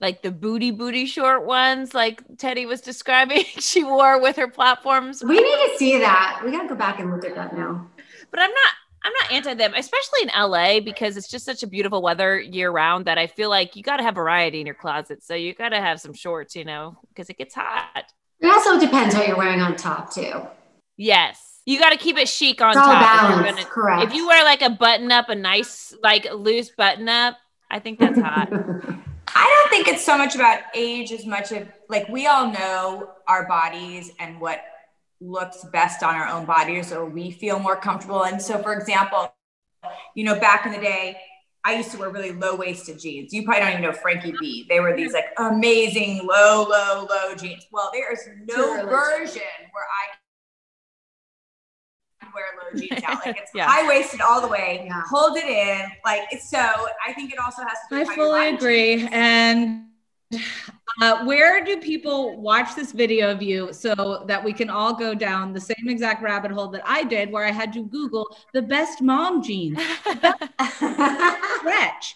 like the booty booty short ones, like Teddi was describing. she wore with her platforms. We need to see that. We gotta go back and look at that now. But I'm not I'm not anti them, especially in LA because it's just such a beautiful weather year round that I feel like you got to have variety in your closet. So you got to have some shorts, you know, because it gets hot. It also depends what you're wearing on top too. Yes. You got to keep it chic on it's top. Balance, gonna, correct. If you wear like a button up, a nice like loose button up, I think that's hot. I don't think it's so much about age as much of like we all know our bodies and what looks best on our own bodies or we feel more comfortable. And so, for example, you know, back in the day, I used to wear really low waisted jeans. You probably don't even know Frankie B. They were these like amazing low, low, low jeans. Well, there is no version where I can wear low jeans out. Like it's Yeah. high waisted all the way, hold it in. Like it's so. I think it also has to. Do with I fully agree. And uh, where do people watch this video of you so that we can all go down the same exact rabbit hole that I did, where I had to Google the best mom jeans? Stretch.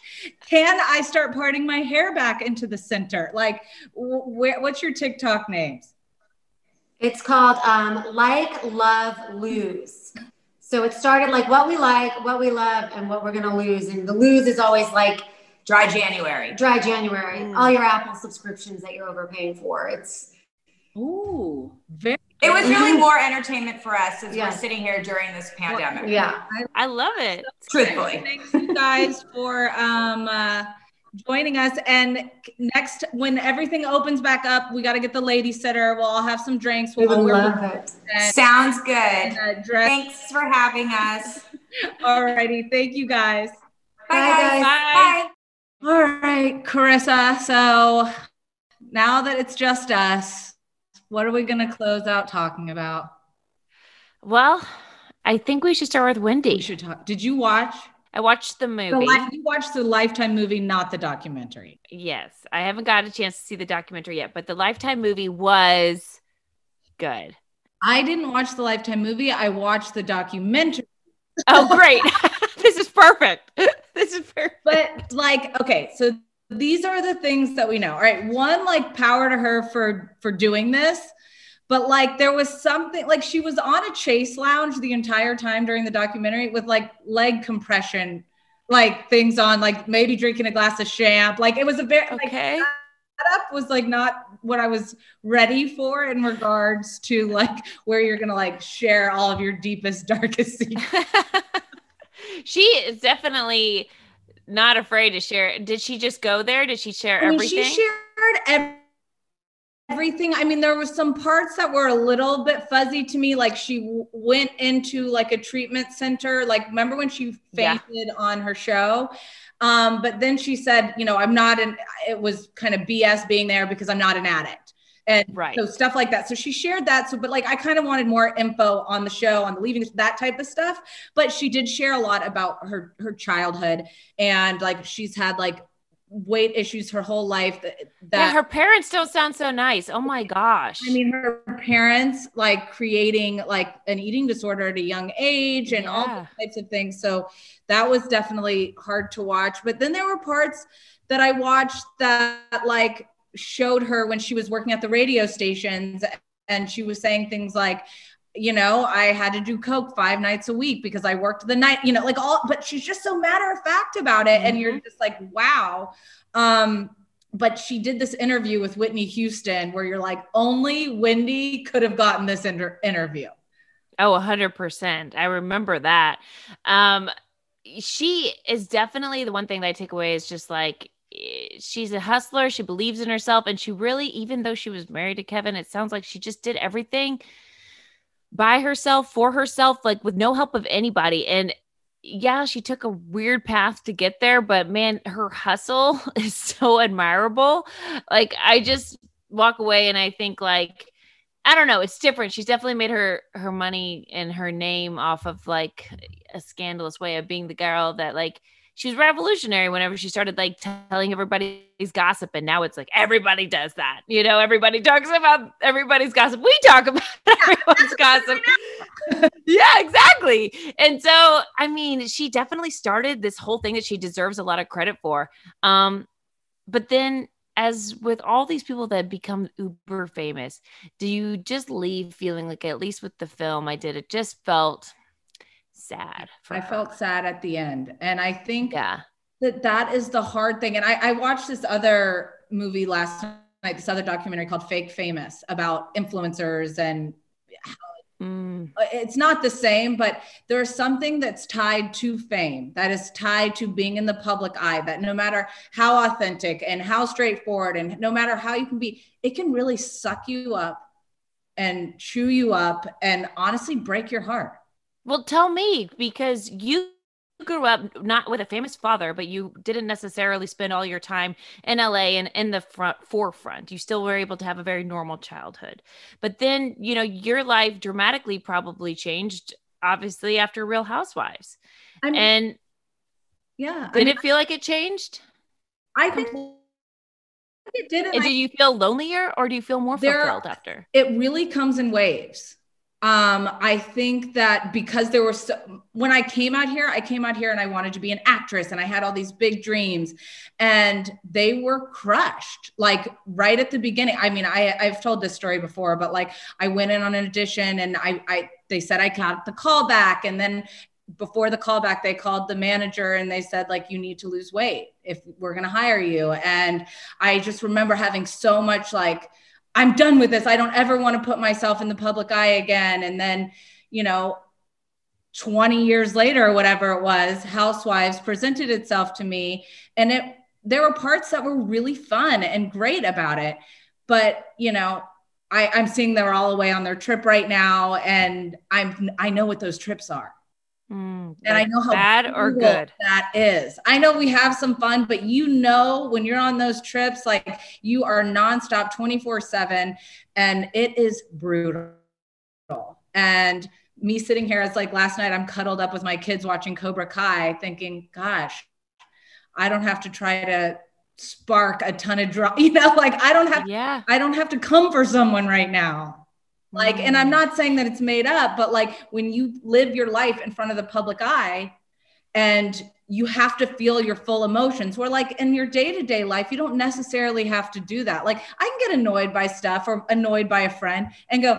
Can I start parting my hair back into the center? Like, wh- where, what's your TikTok names? It's called um, Like, Love, Lose. So it started like what we like, what we love, and what we're going to lose. And the lose is always like dry January. Dry January. Mm. All your Apple subscriptions that you're overpaying for. It's. Ooh, very. It was really more entertainment for us as Yeah. we're sitting here during this pandemic. Yeah. I love it. Truthfully. Thanks you guys for um, uh, joining us. And next, when everything opens back up, we got to get the lady sitter. We'll all have some drinks. We We'll would love it. and- Sounds good. and, uh. Thanks for having us. Alrighty, thank you guys. Bye, guys. Bye. All right, Carissa. So now that it's just us, what are we going to close out talking about? Well, I think we should start with Wendy. We should talk. Did you watch? I watched the movie. The li- you watched the Lifetime movie, not the documentary. Yes, I haven't got a chance to see the documentary yet, but the Lifetime movie was good. I didn't watch the Lifetime movie. I watched the documentary. Oh, great. perfect. This is perfect. But like, okay, so these are the things that we know. All right, one like power to her for for doing this. But like there was something like she was on a chase lounge the entire time during the documentary with like leg compression, like things on, like maybe drinking a glass of champ. Like it was a very okay. Like, setup was like not what I was ready for in regards to like where you're gonna like share all of your deepest, darkest secrets. She is definitely not afraid to share. Did she just go there? Did she share I mean, everything? she shared ev- everything. I mean, there was some parts that were a little bit fuzzy to me. Like she w- went into like a treatment center. Like remember when she Yeah. fainted on her show? Um, but then she said, you know, I'm not an. It was kind of BS being there because I'm not an addict. And Right. so stuff like that. So she shared that. So, but like I kind of wanted more info on the show, on the leaving, that type of stuff. But she did share a lot about her her childhood and like she's had like weight issues her whole life. That, yeah, her parents don't sound so nice. Oh my gosh. I mean, her parents like creating like an eating disorder at a young age and all Yeah. those types of things. So that was definitely hard to watch. But then there were parts that I watched that like showed her when she was working at the radio stations and she was saying things like, you know, I had to do coke five nights a week because I worked the night, you know, like all, but she's just so matter of fact about it. And you're just like, wow. Um, but she did this interview with Whitney Houston where you're like, only Wendy could have gotten this inter- interview. Oh, 100%. I remember that. Um, she is definitely the one thing that I take away is just like she's a hustler. She believes in herself. And she really, even though she was married to Kevin, it sounds like she just did everything by herself, for herself, like with no help of anybody. And yeah, she took a weird path to get there, but man, her hustle is so admirable. Like, I just walk away and I think, like, I don't know. It's different. She's definitely made her her money and her name off of like a scandalous way of being the girl that like she was revolutionary whenever she started like telling everybody's gossip and now it's like everybody does that. You know, everybody talks about everybody's gossip. We talk about everyone's gossip. yeah, exactly. And so, I mean, she definitely started this whole thing that she deserves a lot of credit for. Um but then as with all these people that become uber famous, do you just leave feeling like at least with the film I did, it just felt sad. I felt sad at the end. And I think yeah. that that is the hard thing. And I, I watched this other movie last night, this other documentary called Fake Famous about influencers and Mm. it's not the same, but there's something that's tied to fame, that is tied to being in the public eye, that no matter how authentic and how straightforward, and no matter how you can be, it can really suck you up and chew you up and honestly break your heart. Well, tell me because you grew up not with a famous father, but you didn't necessarily spend all your time in LA and in the front forefront. You still were able to have a very normal childhood. But then, you know, your life dramatically probably changed, obviously, after Real Housewives. I mean, and yeah. Did I mean, it feel like it changed? I think it did. And do you feel lonelier or do you feel more fulfilled there, after? It really comes in waves. Um, I think that because there were so, when I came out here, I came out here and I wanted to be an actress and I had all these big dreams and they were crushed like right at the beginning. I mean, I, I've told this story before, but like I went in on an audition and I, I, they said I got the call back and then before the callback they called the manager and they said like you need to lose weight if we're going to hire you and i just remember having so much like i'm done with this. I don't ever want to put myself in the public eye again. And then you know 20 years later or whatever it was housewives presented itself to me and it there were parts that were really fun and great about it. But you know I, i'm seeing they're all away on their trip right now and i'm i know what those trips are Mm, and I know how bad or good that is. I know we have some fun, but you know, when you're on those trips, like you are nonstop 24 7, and it is brutal. And me sitting here, it's like last night I'm cuddled up with my kids watching Cobra Kai, thinking, gosh, I don't have to try to spark a ton of drama. You know, like I don't have, yeah, I don't have to come for someone right now. Like, and I'm not saying that it's made up, but like when you live your life in front of the public eye and you have to feel your full emotions, where like in your day to day life, you don't necessarily have to do that. Like, I can get annoyed by stuff or annoyed by a friend and go,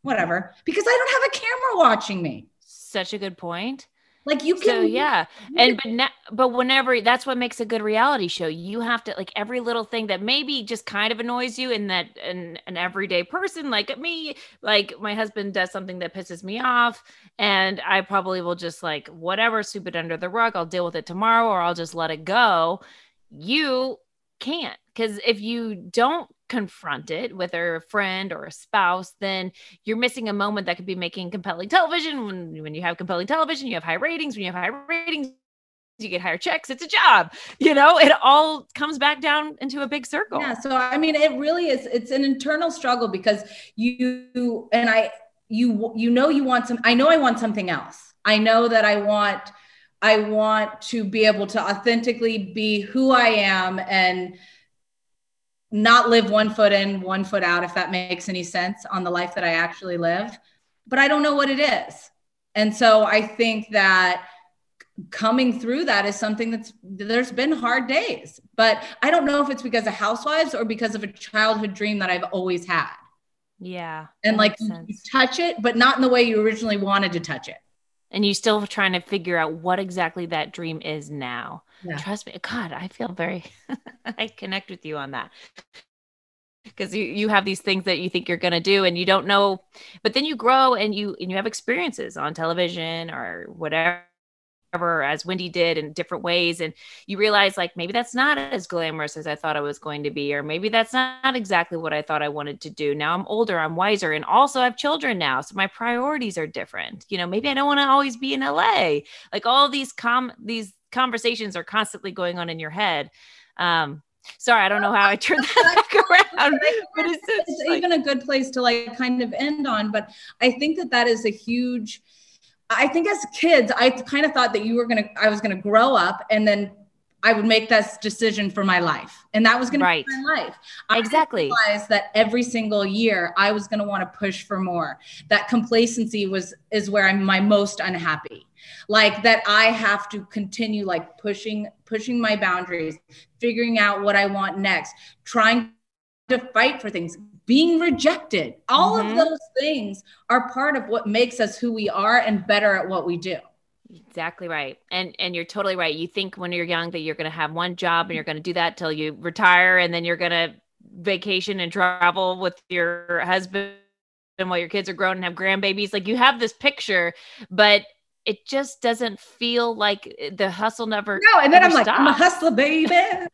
whatever, because I don't have a camera watching me. Such a good point. Like you can, so yeah, and but na- but whenever that's what makes a good reality show. You have to like every little thing that maybe just kind of annoys you, and that an an everyday person like me, like my husband does something that pisses me off, and I probably will just like whatever, sweep it under the rug. I'll deal with it tomorrow, or I'll just let it go. You can't because if you don't confront it with a friend or a spouse, then you're missing a moment that could be making compelling television. When, when you have compelling television, you have high ratings. When you have high ratings, you get higher checks. It's a job. You know, it all comes back down into a big circle. Yeah. So, I mean, it really is, it's an internal struggle because you, and I, you, you know, you want some, I know I want something else. I know that I want, I want to be able to authentically be who I am and, not live one foot in, one foot out, if that makes any sense on the life that I actually live. But I don't know what it is. And so I think that coming through that is something that's there's been hard days, but I don't know if it's because of housewives or because of a childhood dream that I've always had. Yeah. And like touch it, but not in the way you originally wanted to touch it. And you still trying to figure out what exactly that dream is now. Yeah. Trust me. God, I feel very, I connect with you on that. Because you, you have these things that you think you're going to do and you don't know, but then you grow and you, and you have experiences on television or whatever as Wendy did in different ways. And you realize like maybe that's not as glamorous as I thought it was going to be, or maybe that's not exactly what I thought I wanted to do. Now I'm older, I'm wiser, and also I have children now. So my priorities are different. You know, maybe I don't want to always be in LA. Like all these com these conversations are constantly going on in your head. Um, sorry, I don't know how I turned that back around, but it's, it's, it's like, even a good place to like kind of end on. But I think that that is a huge. I think as kids, I kind of thought that you were gonna, I was gonna grow up and then I would make this decision for my life. And that was going right. to be my life. Exactly. I realized that every single year I was going to want to push for more. That complacency was, is where I'm my most unhappy. Like that I have to continue like pushing, pushing my boundaries, figuring out what I want next, trying to fight for things, being rejected. All mm-hmm. of those things are part of what makes us who we are and better at what we do. Exactly right. And and you're totally right. You think when you're young that you're going to have one job and you're going to do that till you retire and then you're going to vacation and travel with your husband and while your kids are grown and have grandbabies. Like you have this picture, but it just doesn't feel like the hustle never No, and then I'm like, I'm a hustler, baby. yeah.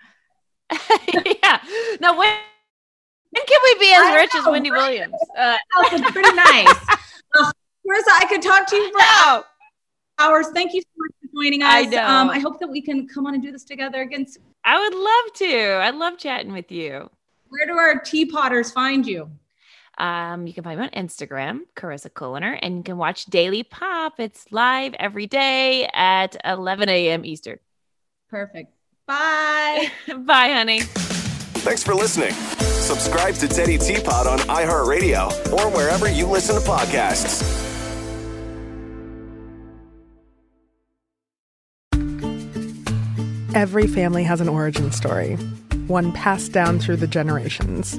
No, when, when can we be as rich know, as Wendy right? Williams? Uh, pretty nice. uh, Carissa, I could talk to you for hours hours. Thank you so much for joining us. I know. Um, I hope that we can come on and do this together again. soon. I would love to. I love chatting with you. Where do our teapotters find you? Um, you can find me on Instagram, Carissa Culiner, and you can watch Daily Pop. It's live every day at 11 a.m. Eastern. Perfect. Bye. Bye, honey. Thanks for listening. Subscribe to Teddi Tea Pot on iHeartRadio or wherever you listen to podcasts. Every family has an origin story, one passed down through the generations.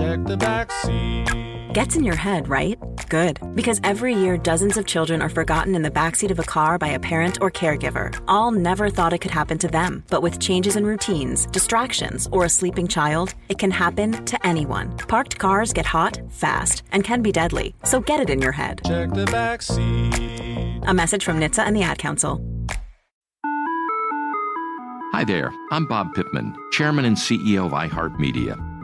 Check the back seat. Gets in your head, right? Good. Because every year, dozens of children are forgotten in the backseat of a car by a parent or caregiver. All never thought it could happen to them. But with changes in routines, distractions, or a sleeping child, it can happen to anyone. Parked cars get hot, fast, and can be deadly. So get it in your head. Check the back seat. A message from NHTSA and the Ad Council. Hi there, I'm Bob Pittman, Chairman and CEO of iHeartMedia.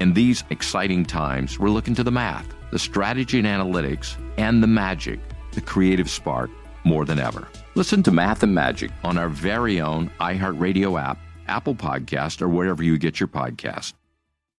In these exciting times, we're looking to the math, the strategy and analytics, and the magic, the creative spark, more than ever. Listen to Math and Magic on our very own iHeartRadio app, Apple Podcast, or wherever you get your podcast.